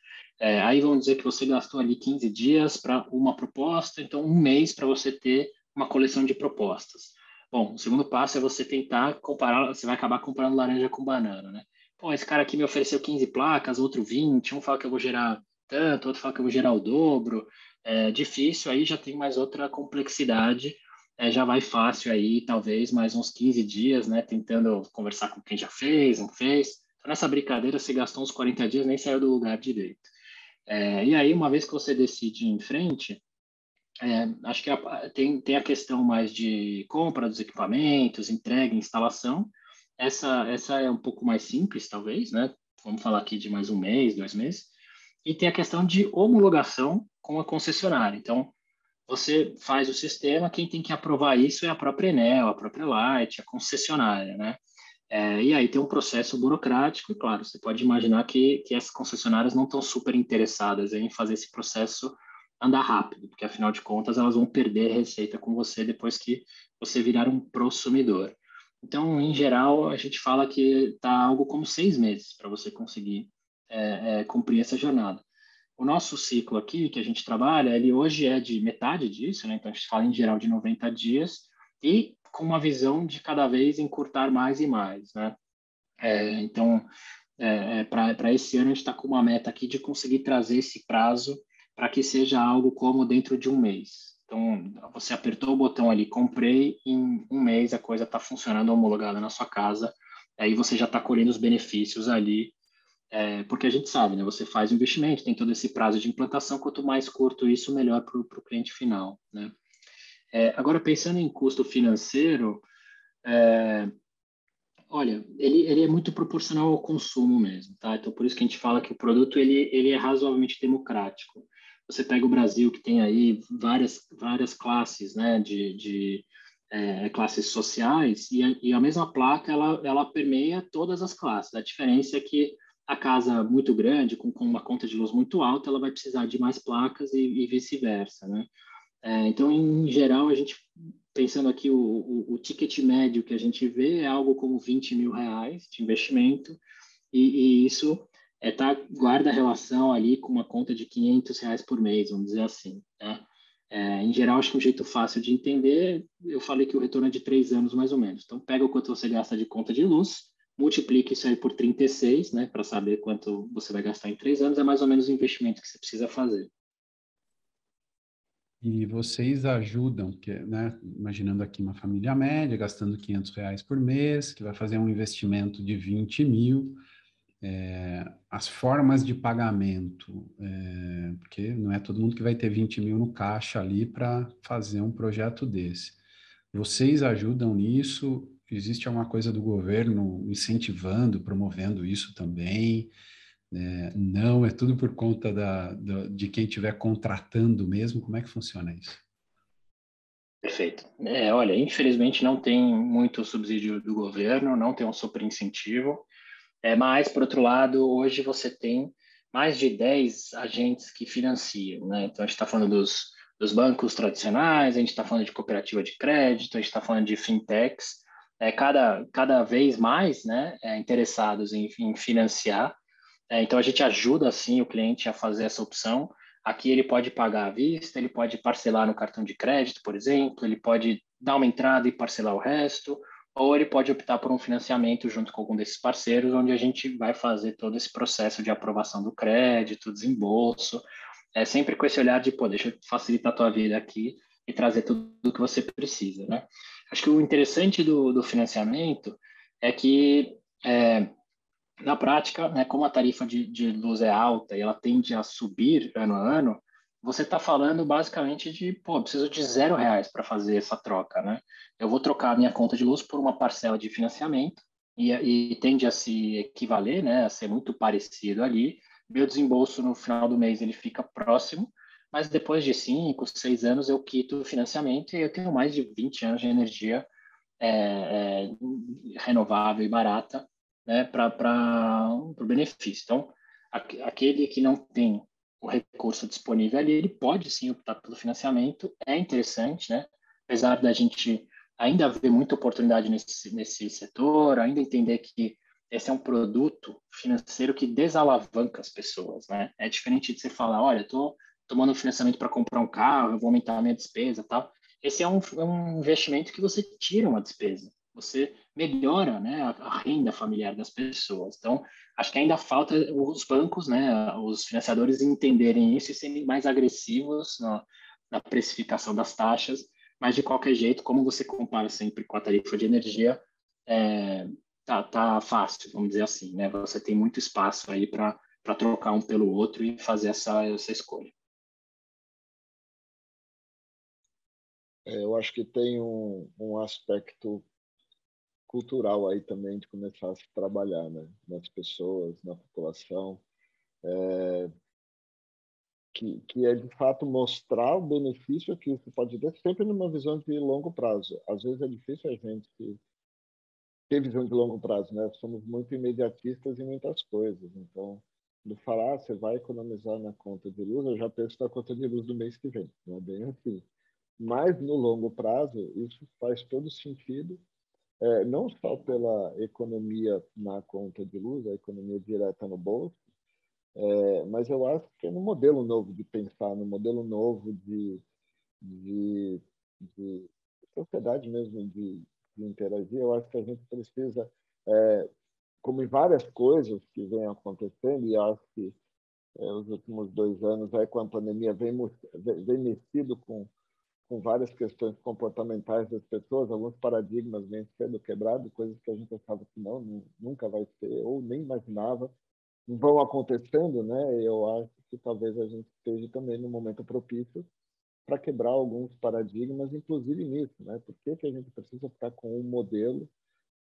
É, aí vamos dizer que você gastou ali 15 dias para uma proposta, então um mês para você ter uma coleção de propostas. Bom, o segundo passo é você tentar comparar, você vai acabar comparando laranja com banana, né? Pô, esse cara aqui me ofereceu 15 placas, outro 20, um fala que eu vou gerar tanto, outro fala que eu vou gerar o dobro. É difícil, aí já tem mais outra complexidade é, já vai fácil aí, talvez mais uns 15 dias, né, tentando conversar com quem já fez, não fez. Então, nessa brincadeira, você gastou uns 40 dias, nem saiu do lugar direito. É, e aí, uma vez que você decide ir em frente, é, acho que a, tem, tem a questão mais de compra dos equipamentos, entrega, instalação. Essa, essa é um pouco mais simples, talvez, né? Vamos falar aqui de mais um mês, dois meses. E tem a questão de homologação com a concessionária. Então, você faz o sistema, quem tem que aprovar isso é a própria Enel, a própria Light, a concessionária, né? É, e aí tem um processo burocrático, e claro, você pode imaginar que, que essas concessionárias não estão super interessadas em fazer esse processo andar rápido, porque afinal de contas elas vão perder receita com você depois que você virar um prosumidor. Então, em geral, a gente fala que está algo como seis meses para você conseguir é, é, cumprir essa jornada. O nosso ciclo aqui, que a gente trabalha, ele hoje é de metade disso, né? Então, a gente fala em geral de 90 dias e com uma visão de cada vez encurtar mais e mais, né? É, então, é, é para esse ano, a gente está com uma meta aqui de conseguir trazer esse prazo para que seja algo como dentro de um mês. Então, você apertou o botão ali, comprei, em um mês a coisa está funcionando homologada na sua casa, aí você já está colhendo os benefícios ali é, porque a gente sabe, né? Você faz o investimento, tem todo esse prazo de implantação, quanto mais curto isso, melhor para o cliente final, né? É, agora, pensando em custo financeiro, é, olha, ele, ele é muito proporcional ao consumo mesmo, tá? Então, por isso que a gente fala que o produto, ele, ele é razoavelmente democrático. Você pega o Brasil, que tem aí várias, várias classes, né, de, de é, classes sociais, e a, e a mesma placa, ela, ela permeia todas as classes. A diferença é que a casa muito grande, com, com, uma conta de luz muito alta, ela vai precisar de mais placas e, e vice-versa, né? É, então, em geral, a gente, pensando aqui, o, o, o, ticket médio que a gente vê é algo como 20 mil reais de investimento, e, e isso é, tá, guarda relação ali com uma conta de 500 reais por mês, vamos dizer assim, né? É, em geral, acho que um jeito fácil de entender, eu falei que o retorno é de três anos mais ou menos. Então, pega o quanto você gasta de conta de luz, multiplique isso aí por 36, né, para saber quanto você vai gastar em três anos, é mais ou menos o investimento que você precisa fazer. E vocês ajudam, que, né, imaginando aqui uma família média, gastando 500 reais por mês, que vai fazer um investimento de 20 mil, é, as formas de pagamento, é, porque não é todo mundo que vai ter 20 mil no caixa ali para fazer um projeto desse. Vocês ajudam nisso? Existe alguma coisa do governo incentivando, promovendo isso também? É, não, é tudo por conta da, da, de quem estiver contratando mesmo? Como é que funciona isso? Perfeito. É, olha, infelizmente não tem muito subsídio do governo, não tem um super incentivo. É, mas, por outro lado, hoje você tem mais de 10 agentes que financiam. Né? Então, a gente está falando dos, dos bancos tradicionais, a gente está falando de cooperativa de crédito, a gente está falando de fintechs, é, cada, cada vez mais né, é, interessados em, em financiar. É, então, a gente ajuda, assim, o cliente a fazer essa opção. Aqui ele pode pagar à vista, ele pode parcelar no cartão de crédito, por exemplo, ele pode dar uma entrada e parcelar o resto, ou ele pode optar por um financiamento junto com algum desses parceiros, onde a gente vai fazer todo esse processo de aprovação do crédito, desembolso, é sempre com esse olhar de, pô, deixa eu facilitar a tua vida aqui e trazer tudo o que você precisa, né? Acho que o interessante do, do financiamento é que, é, na prática, né, como a tarifa de, de luz é alta e ela tende a subir ano a ano, você está falando basicamente de, pô, preciso de zero reais para fazer essa troca, né? Eu vou trocar a minha conta de luz por uma parcela de financiamento e, e tende a se equivaler, né, a ser muito parecido ali. Meu desembolso no final do mês ele fica próximo, mas depois de cinco, seis anos eu quito o financiamento e eu tenho mais de 20 anos de energia é, é, renovável e barata né, para o benefício. Então, aquele que não tem o recurso disponível ali, ele pode sim optar pelo financiamento, é interessante, né? Apesar da gente ainda ver muita oportunidade nesse, nesse setor, ainda entender que esse é um produto financeiro que desalavanca as pessoas, né? É diferente de você falar, olha, estou tomando financiamento para comprar um carro, eu vou aumentar a minha despesa tal. Esse é um, é um investimento que você tira uma despesa você melhora né, a, renda familiar das pessoas. Então, acho que ainda falta os bancos, né, os financiadores entenderem isso e serem mais agressivos na, na precificação das taxas, mas de qualquer jeito, como você compara sempre com a tarifa de energia, é, tá, tá fácil, vamos dizer assim, né? Você tem muito espaço aí para trocar um pelo outro e fazer essa, essa escolha. Eu acho que tem um, um aspecto cultural aí também de começar a se trabalhar né? nas pessoas, na população, é, que, que é de fato mostrar o benefício que isso pode ter, sempre numa visão de longo prazo. Às vezes é difícil a gente ter visão de longo prazo, né? Somos muito imediatistas em muitas coisas, então do falar, ah, você vai economizar na conta de luz, eu já penso na conta de luz do mês que vem, não é bem assim. Mas no longo prazo, isso faz todo sentido é, não só pela economia na conta de luz, a economia direta no bolso, é, mas eu acho que é no modelo novo de pensar, no modelo novo de, de, de sociedade mesmo, de, de, interagir. Eu acho que a gente precisa, é, como em várias coisas que vêm acontecendo, e acho que é, os últimos dois anos, aí, com a pandemia, vem, vem mexido com com várias questões comportamentais das pessoas, alguns paradigmas vêm sendo quebrados, coisas que a gente achava que não, nunca vai ser, ou nem imaginava, vão acontecendo, né? Eu acho que talvez a gente esteja também no momento propício para quebrar alguns paradigmas, inclusive nisso, né? Por que, que a gente precisa ficar com um modelo,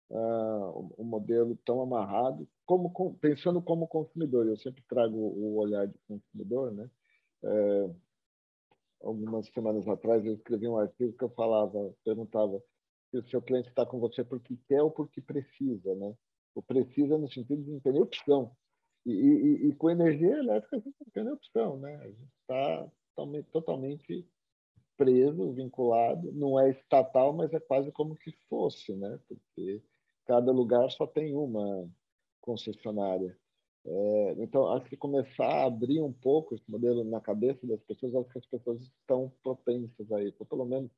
uh, um modelo tão amarrado, como pensando como consumidor? Eu sempre trago o olhar de consumidor, né? Uh, algumas semanas atrás, eu escrevi um artigo que eu falava, perguntava se o seu cliente está com você porque quer ou porque precisa, né? O precisa no sentido de não ter opção. E, e, e, com energia elétrica a gente não tem opção, né? A gente está totalmente, preso, vinculado. Não é estatal, mas é quase como que fosse, né? Porque cada lugar só tem uma concessionária. É, então, acho que começar a abrir um pouco esse modelo na cabeça das pessoas, acho que as pessoas estão propensas a isso, ou pelo menos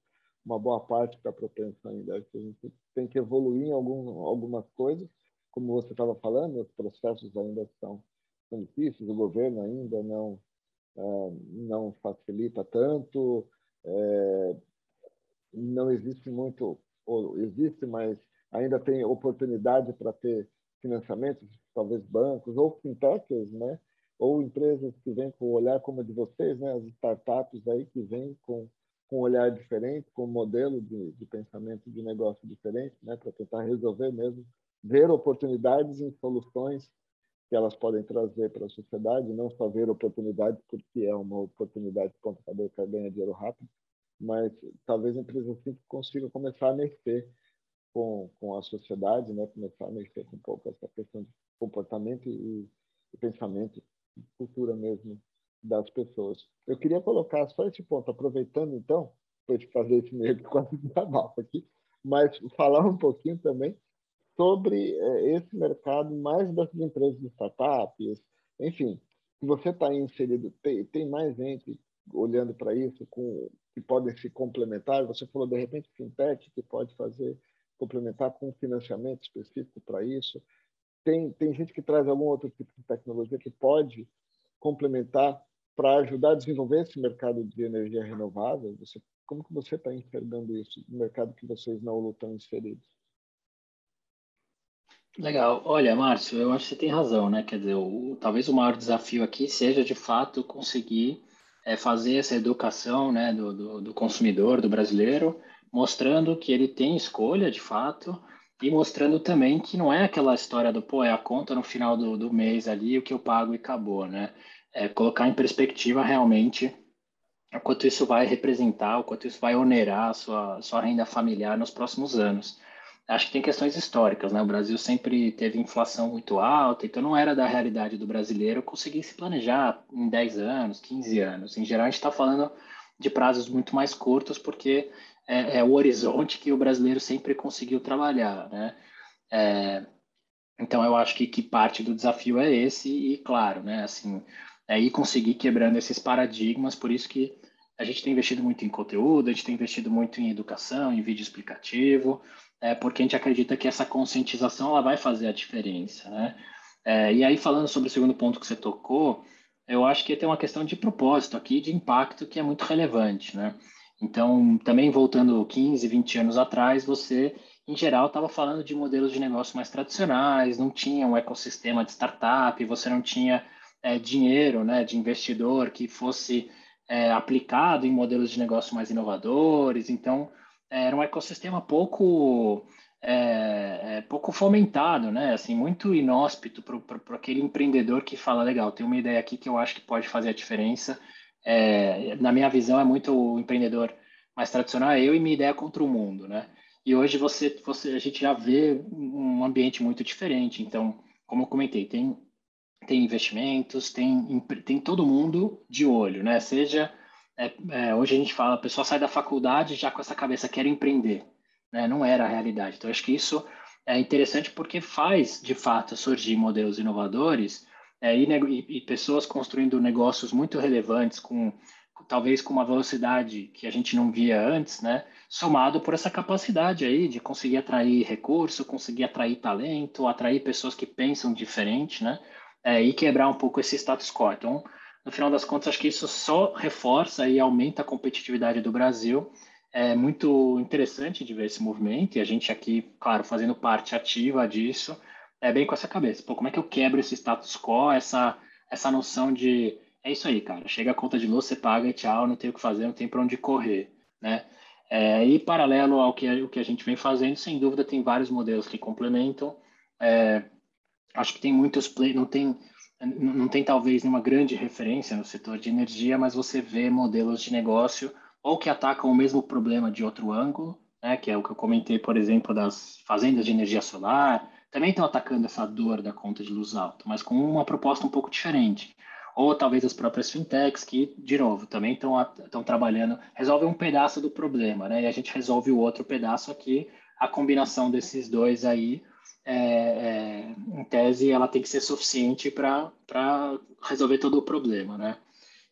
uma boa parte está propensa ainda. Acho que a gente tem que evoluir em algum, algumas coisas, como você estava falando, os processos ainda são, difíceis, o governo ainda não, é, não facilita tanto, é, não existe muito, ou existe, mas ainda tem oportunidade para ter financiamentos, talvez bancos ou fintechs, né? Ou empresas que vêm com o olhar como o de vocês, né? As startups aí que vêm com com um olhar diferente, com um modelo de, de pensamento de negócio diferente, né? Para tentar resolver mesmo, ver oportunidades em soluções que elas podem trazer para a sociedade, não só ver oportunidades porque é uma oportunidade de ponta cabeça ganha dinheiro rápido, mas talvez empresas assim consigam começar a mexer com, com a sociedade, né? começar a mexer um pouco essa questão de comportamento e, e pensamento, cultura mesmo das pessoas. Eu queria colocar só esse ponto, aproveitando então, depois de fazer esse meio que quase [LAUGHS] desabafo aqui, mas falar um pouquinho também sobre é, esse mercado mais das empresas de startups, enfim, se você está inserido, tem, tem mais gente olhando para isso, com, que podem se complementar. Você falou, de repente, fintech, que pode fazer, complementar com financiamento específico para isso. Tem, tem gente que traz algum outro tipo de tecnologia que pode complementar para ajudar a desenvolver esse mercado de energia renovável. Você, como que você está enxergando isso no mercado que vocês não estão inseridos? Legal. Olha, Márcio, eu acho que você tem razão, né? Quer dizer, o, talvez o maior desafio aqui seja, de fato, conseguir é, fazer essa educação né, do, do, do, consumidor, do brasileiro, mostrando que ele tem escolha, de fato, e mostrando também que não é aquela história do, pô, é a conta no final do, do mês ali, o que eu pago e acabou, né? É colocar em perspectiva realmente o quanto isso vai representar, o quanto isso vai onerar a sua, sua renda familiar nos próximos anos acho que tem questões históricas, né? O Brasil sempre teve inflação muito alta, então não era da realidade do brasileiro conseguir se planejar em 10 anos, 15 anos. Em geral, a gente está falando de prazos muito mais curtos, porque é, é, o horizonte que o brasileiro sempre conseguiu trabalhar, né? É, então, eu acho que, que parte do desafio é esse, e claro, né? Assim, é ir conseguir quebrando esses paradigmas, por isso que a gente tem investido muito em conteúdo, a gente tem investido muito em educação, em vídeo explicativo, é, porque a gente acredita que essa conscientização ela vai fazer a diferença, né? É, e aí, falando sobre o segundo ponto que você tocou, eu acho que tem uma questão de propósito aqui, de impacto, que é muito relevante, né? Então, também voltando 15, 20 anos atrás, você, em geral, estava falando de modelos de negócio mais tradicionais, não tinha um ecossistema de startup, você não tinha é, dinheiro né, de investidor que fosse é, aplicado em modelos de negócio mais inovadores. Então, era um ecossistema pouco é, é, pouco fomentado, né? Assim, muito inóspito para aquele empreendedor que fala, legal, tem uma ideia aqui que eu acho que pode fazer a diferença. É, na minha visão, é muito o empreendedor mais tradicional, é eu e minha ideia contra o mundo, né? E hoje você, você, a gente já vê um ambiente muito diferente. Então, como eu comentei, tem, tem investimentos, tem, tem todo mundo de olho, né? Seja é, é, hoje a gente fala, a pessoa sai da faculdade já com essa cabeça, quer empreender. Né? Não era a realidade. Então, acho que isso é interessante porque faz, de fato, surgir modelos inovadores é, e, e, pessoas construindo negócios muito relevantes, com talvez com uma velocidade que a gente não via antes, né? somado por essa capacidade aí de conseguir atrair recurso, conseguir atrair talento, atrair pessoas que pensam diferente, né? É, e quebrar um pouco esse status quo. Então, no final das contas, acho que isso só reforça e aumenta a competitividade do Brasil. É muito interessante de ver esse movimento e a gente aqui, claro, fazendo parte ativa disso, é bem com essa cabeça. Pô, como é que eu quebro esse status quo, essa, essa noção de é isso aí, cara, chega a conta de luz, você paga e tchau, não tem o que fazer, não tem para onde correr, né? É, e paralelo ao que, o que a gente vem fazendo, sem dúvida, tem vários modelos que complementam. É, acho que tem muitos play, não tem não tem talvez nenhuma grande referência no setor de energia, mas você vê modelos de negócio ou que atacam o mesmo problema de outro ângulo, né, que é o que eu comentei, por exemplo, das fazendas de energia solar, também estão atacando essa dor da conta de luz alta, mas com uma proposta um pouco diferente. Ou talvez as próprias fintechs, que, de novo, também estão, trabalhando, resolvem um pedaço do problema, né? E a gente resolve o outro pedaço aqui, a combinação desses dois aí é, é, em tese, ela tem que ser suficiente para resolver todo o problema, né?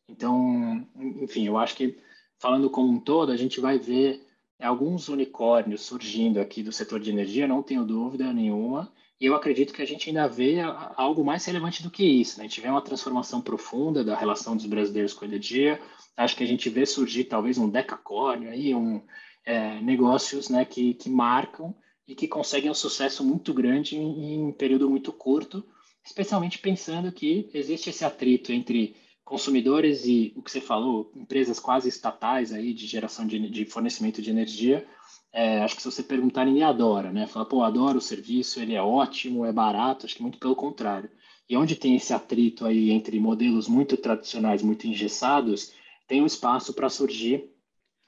Então, enfim, eu acho que, falando como um todo, a gente vai ver alguns unicórnios surgindo aqui do setor de energia, não tenho dúvida nenhuma, e eu acredito que a gente ainda vê algo mais relevante do que isso. Né? A gente vê uma transformação profunda da relação dos brasileiros com a energia, acho que a gente vê surgir talvez um decacórnio aí, um, é, negócios né, que, que marcam e que conseguem um sucesso muito grande em, em um período muito curto, especialmente pensando que existe esse atrito entre consumidores e o que você falou, empresas quase estatais aí de geração de, de fornecimento de energia. É, acho que se você perguntar, ninguém adora, né? Fala, pô, adoro o serviço, ele é ótimo, é barato, acho que muito pelo contrário. E onde tem esse atrito aí entre modelos muito tradicionais, muito engessados, tem um espaço para surgir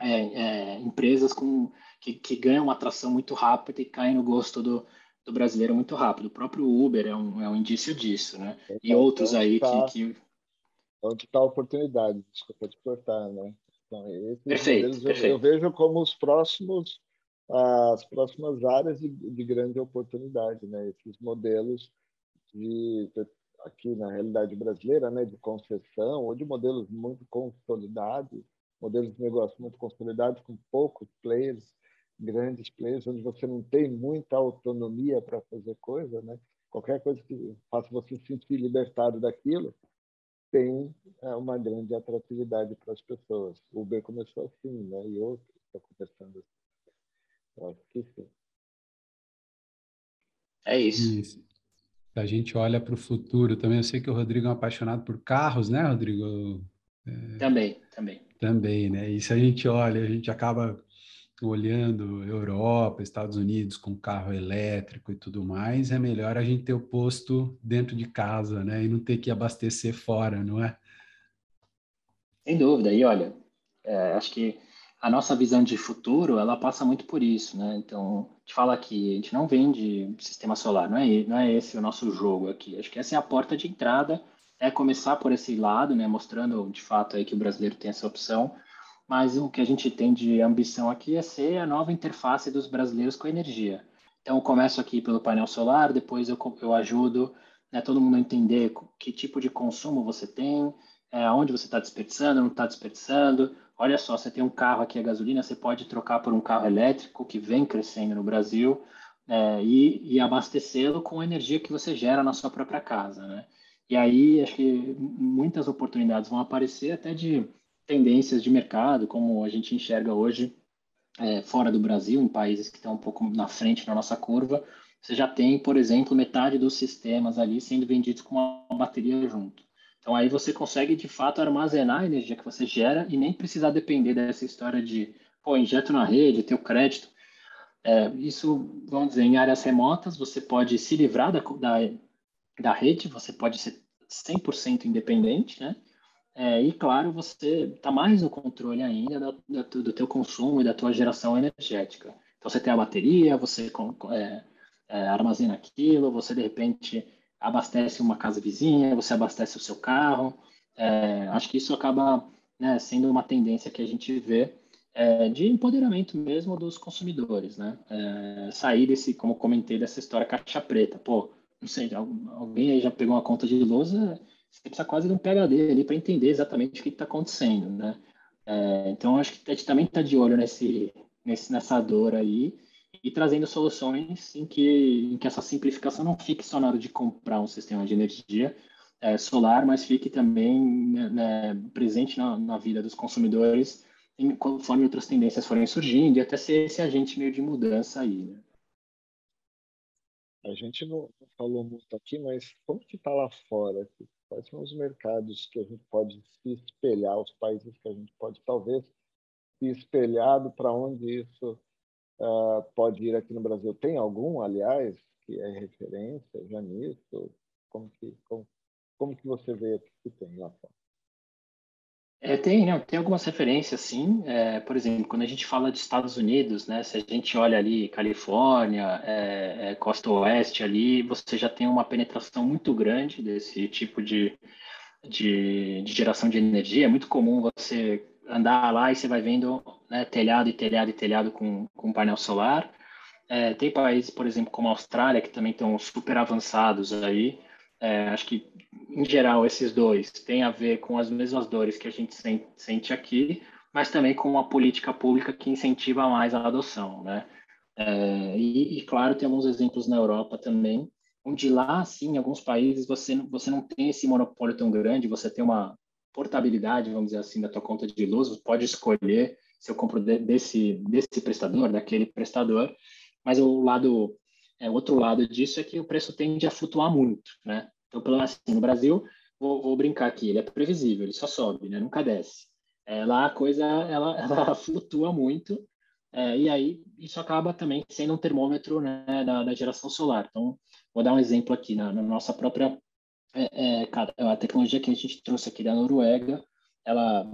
é, é, empresas com, que, que ganham uma atração muito rápida e caem no gosto do, do brasileiro muito rápido. O próprio Uber é um, é um indício disso, né? Então, e outros aí tá, que, que... Onde está a oportunidade, desculpa te cortar, né? Então, perfeito, perfeito. Eu, eu, vejo como os próximos, as próximas áreas de, de grande oportunidade, né? Esses modelos de, aqui na realidade brasileira, né, de concessão ou de modelos muito consolidados, modelos de negócio muito consolidados com poucos players, grandes players, onde você não tem muita autonomia para fazer coisa, né? Qualquer coisa que faça você se sentir libertado daquilo tem é, uma grande atratividade para as pessoas. O Uber começou assim, né? E outros estão começando assim. Eu acho que sim. É isso. isso. A gente olha para o futuro também. Eu sei que o Rodrigo é um apaixonado por carros, né, Rodrigo? É... Também, também. Também, né? E se a gente olha, a gente acaba olhando Europa, Estados Unidos com carro elétrico e tudo mais, é melhor a gente ter o posto dentro de casa, né? E não ter que abastecer fora, não é? Sem dúvida. E olha, é, acho que a nossa visão de futuro, ela passa muito por isso, né? Então, te fala que a gente não vende sistema solar, não é, não é esse o nosso jogo aqui. Acho que essa é a porta de entrada, é começar por esse lado, né? Mostrando de fato aí que o brasileiro tem essa opção mas o que a gente tem de ambição aqui é ser a nova interface dos brasileiros com a energia. Então, eu começo aqui pelo painel solar, depois eu, eu ajudo né, todo mundo a entender que tipo de consumo você tem, é, onde você está desperdiçando, não está desperdiçando. Olha só, você tem um carro aqui a gasolina, você pode trocar por um carro elétrico que vem crescendo no Brasil é, e, e abastecê-lo com a energia que você gera na sua própria casa. Né? E aí, acho que muitas oportunidades vão aparecer até de tendências de mercado, como a gente enxerga hoje é, fora do Brasil, em países que estão um pouco na frente da nossa curva, você já tem, por exemplo, metade dos sistemas ali sendo vendidos com uma bateria junto. Então aí você consegue de fato armazenar a energia que você gera e nem precisar depender dessa história de, pô, injeto na rede, ter o crédito. É, isso, vamos dizer, em áreas remotas, você pode se livrar da, da, da rede, você pode ser 100% independente, né? É, e claro, você está mais no controle ainda do, do teu consumo e da tua geração energética. Então você tem a bateria, você é, é, armazena aquilo, você de repente abastece uma casa vizinha, você abastece o seu carro. É, acho que isso acaba né, sendo uma tendência que a gente vê é, de empoderamento mesmo dos consumidores, né? É, sair desse, como comentei, dessa história caixa preta. Pô, não sei, alguém aí já pegou uma conta de lousa você precisa quase de um PhD ali para entender exatamente o que está acontecendo, né? É, então, acho que a gente também está de olho nesse, nesse, nessa dor aí e trazendo soluções em que, em que essa simplificação não fique só na hora de comprar um sistema de energia é, solar, mas fique também né, né presente na, na, vida dos consumidores em, conforme outras tendências forem surgindo e até ser esse agente meio de mudança aí. Né? A gente não falou muito aqui, mas como que está lá fora? Quais são os mercados que a gente pode se espelhar, os países que a gente pode talvez se espelhar para onde isso uh, pode ir aqui no Brasil? Tem algum, aliás, que é referência já nisso? Como que, como, como que você vê que tem lá fora? É, tem, não, tem algumas referências, sim. É, por exemplo, quando a gente fala de Estados Unidos, né, se a gente olha ali Califórnia, é, é, Costa Oeste ali, você já tem uma penetração muito grande desse tipo de, de, de, geração de energia. É muito comum você andar lá e você vai vendo né, telhado e telhado e telhado com, com painel solar. É, tem países, por exemplo, como a Austrália, que também estão super avançados aí. É, acho que, em geral, esses dois têm a ver com as mesmas dores que a gente sente aqui, mas também com uma política pública que incentiva mais a adoção, né? É, e, e, claro, tem alguns exemplos na Europa também, onde lá, sim, em alguns países, você, você não tem esse monopólio tão grande, você tem uma portabilidade, vamos dizer assim, da tua conta de luz, você pode escolher se eu compro desse, desse prestador, daquele prestador, mas o lado é, outro lado disso é que o preço tende a flutuar muito, né? Então, pelo menos assim, no Brasil, vou, vou, brincar aqui, ele é previsível, ele só sobe, né? Nunca desce. É, lá a coisa, ela, [LAUGHS] ela flutua muito, é, e aí isso acaba também sendo um termômetro né, da, da geração solar. Então, vou dar um exemplo aqui, na, na nossa própria é, é a tecnologia que a gente trouxe aqui da Noruega, ela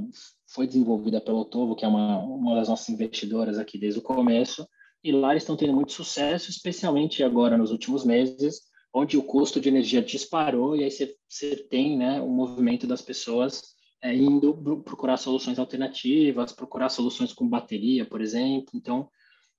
foi desenvolvida pelo Otovo, que é uma, uma das nossas investidoras aqui desde o começo, e lá eles estão tendo muito sucesso, especialmente agora nos últimos meses, onde o custo de energia disparou e aí você, você tem né, um movimento das pessoas é, indo procurar soluções alternativas, procurar soluções com bateria, por exemplo. Então,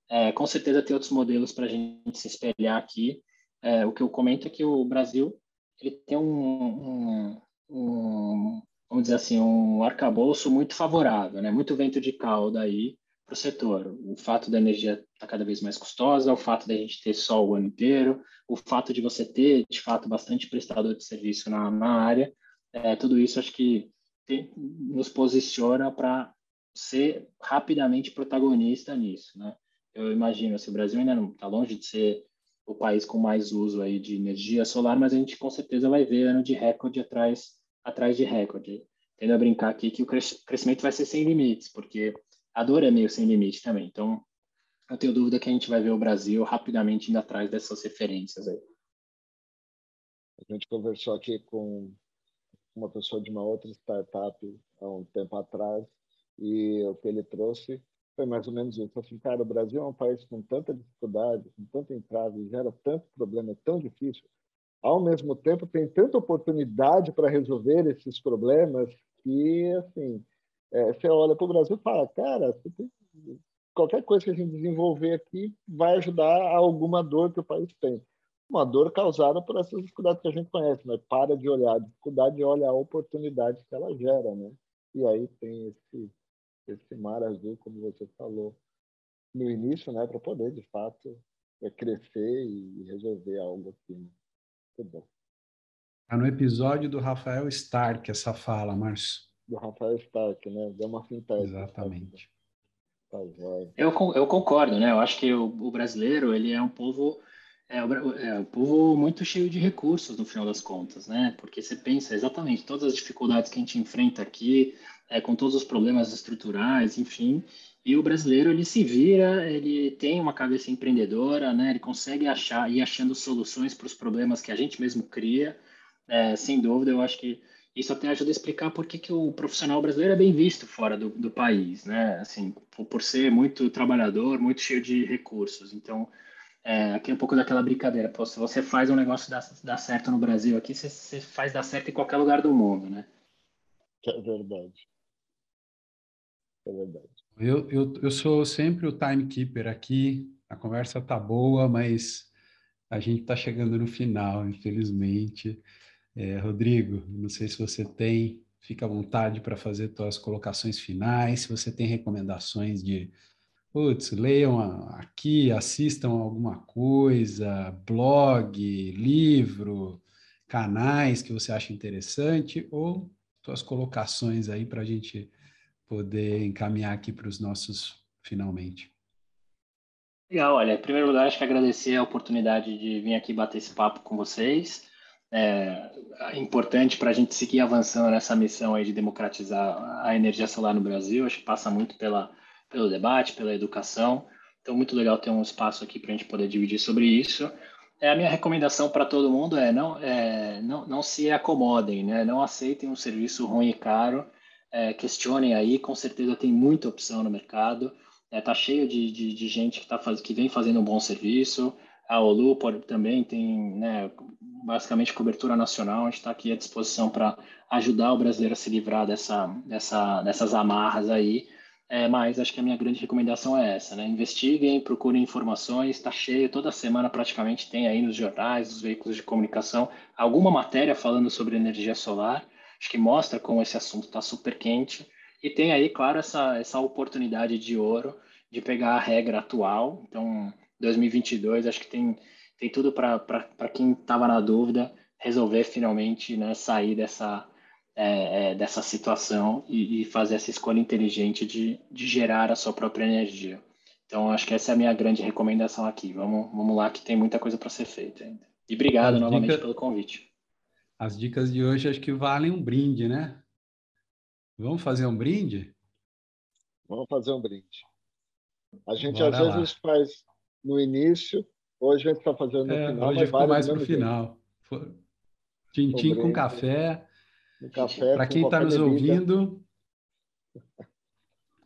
é, com certeza tem outros modelos para a gente se espelhar aqui. É, o que eu comento é que o Brasil ele tem um, um, um vamos dizer assim, um arcabouço muito favorável, né? muito vento de cauda aí para o setor. O fato da energia estar tá cada vez mais custosa, o fato da gente ter sol o ano inteiro, o fato de você ter, de fato, bastante prestador de serviço na, na área, é, tudo isso acho que nos posiciona para ser rapidamente protagonista nisso, né? Eu imagino, assim, o Brasil ainda não está longe de ser o país com mais uso aí de energia solar, mas a gente com certeza vai ver ano de recorde atrás atrás de recorde. Tendo a brincar aqui que o crescimento vai ser sem limites, porque a dor é meio sem limite também. Então, eu tenho dúvida que a gente vai ver o Brasil rapidamente indo atrás dessas referências aí. A gente conversou aqui com uma pessoa de uma outra startup há um tempo atrás e o que ele trouxe foi mais ou menos isso. Assim, cara, o Brasil é um país com tanta dificuldade, com tanta entrave, gera tanto problema, é tão difícil ao mesmo tempo tem tanta oportunidade para resolver esses problemas que assim é, você olha para o Brasil e fala cara qualquer coisa que a gente desenvolver aqui vai ajudar a alguma dor que o país tem uma dor causada por essas dificuldades que a gente conhece mas para de olhar a dificuldade e olha a oportunidade que ela gera né e aí tem esse esse mar azul como você falou no início né para poder de fato é, crescer e resolver algo aqui né? Muito bom. Tá no episódio do Rafael Stark essa fala, Márcio. Do Rafael Stark, né? Deu uma fintech. Exatamente. Tá eu, eu concordo, né? Eu acho que o, o brasileiro, ele é um povo... É, é um povo muito cheio de recursos, no final das contas, né? Porque você pensa exatamente todas as dificuldades que a gente enfrenta aqui, é, com todos os problemas estruturais, enfim, e o brasileiro ele se vira, ele tem uma cabeça empreendedora, né? Ele consegue achar ir achando soluções para os problemas que a gente mesmo cria. É, sem dúvida, eu acho que isso até ajuda a explicar por que, que o profissional brasileiro é bem visto fora do, do país, né? Assim, por, por, ser muito trabalhador, muito cheio de recursos. Então, é, aqui é um pouco daquela brincadeira. Pô, se você faz um negócio dar, dar certo no Brasil, aqui você, você faz dar certo em qualquer lugar do mundo, né? É verdade. É verdade. Eu, eu, eu sou sempre o timekeeper aqui. A conversa tá boa, mas a gente está chegando no final, infelizmente. É, Rodrigo, não sei se você tem, fica à vontade para fazer suas colocações finais. Se você tem recomendações de, putz, leiam aqui, assistam alguma coisa, blog, livro, canais que você acha interessante, ou suas colocações aí para a gente poder encaminhar aqui para os nossos finalmente. Legal, olha, em primeiro lugar, acho que agradecer a oportunidade de vir aqui bater esse papo com vocês. É, importante para a gente seguir avançando nessa missão aí de democratizar a energia solar no Brasil. Acho que passa muito pela, pelo debate, pela educação. Então, muito legal ter um espaço aqui para a gente poder dividir sobre isso. É, a minha recomendação para todo mundo é não, é não, não se acomodem, né? não aceitem um serviço ruim e caro é, questionem aí, com certeza tem muita opção no mercado. Está é, tá cheio de, de, de, gente que, tá faz, que vem fazendo um bom serviço. A Olu também tem né, basicamente cobertura nacional. A gente está aqui à disposição para ajudar o brasileiro a se livrar dessa, dessa, dessas amarras aí. É, mas acho que a minha grande recomendação é essa, né? Investiguem, procurem informações, está cheio, toda semana praticamente tem aí nos jornais, nos veículos de comunicação, alguma matéria falando sobre energia solar. Acho que mostra como esse assunto está super quente. E tem aí, claro, essa, essa oportunidade de ouro de pegar a regra atual. Então, 2022, acho que tem, tem tudo para quem estava na dúvida resolver finalmente né, sair dessa, é, é, dessa situação e, e, fazer essa escolha inteligente de, de gerar a sua própria energia. Então, acho que essa é a minha grande recomendação aqui. Vamos, vamos lá, que tem muita coisa para ser feita ainda. E obrigado novamente pelo convite. As dicas de hoje acho que valem um brinde, né? Vamos fazer um brinde? Vamos fazer um brinde. A gente Bora às lá. vezes faz no início, hoje a gente está fazendo no é, final. Hoje ficou mais para o final. Tintim com café. café Para quem está nos bebida. ouvindo, [LAUGHS]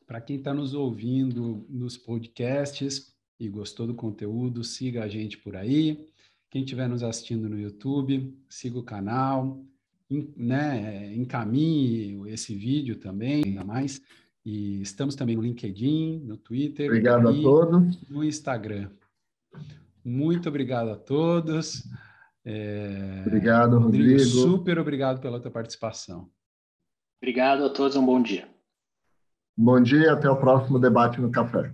Para quem está nos ouvindo nos podcasts e gostou do conteúdo, siga a gente por aí. Quem estiver nos assistindo no YouTube, siga o canal, né, encaminhe esse vídeo também, ainda mais. E estamos também no LinkedIn, no Twitter. Obrigado a todos. No Instagram. Muito obrigado a todos. É... Obrigado, Rodrigo. Rodrigo. Super obrigado pela tua participação. Obrigado a todos, um bom dia. Bom dia, até o próximo debate no café.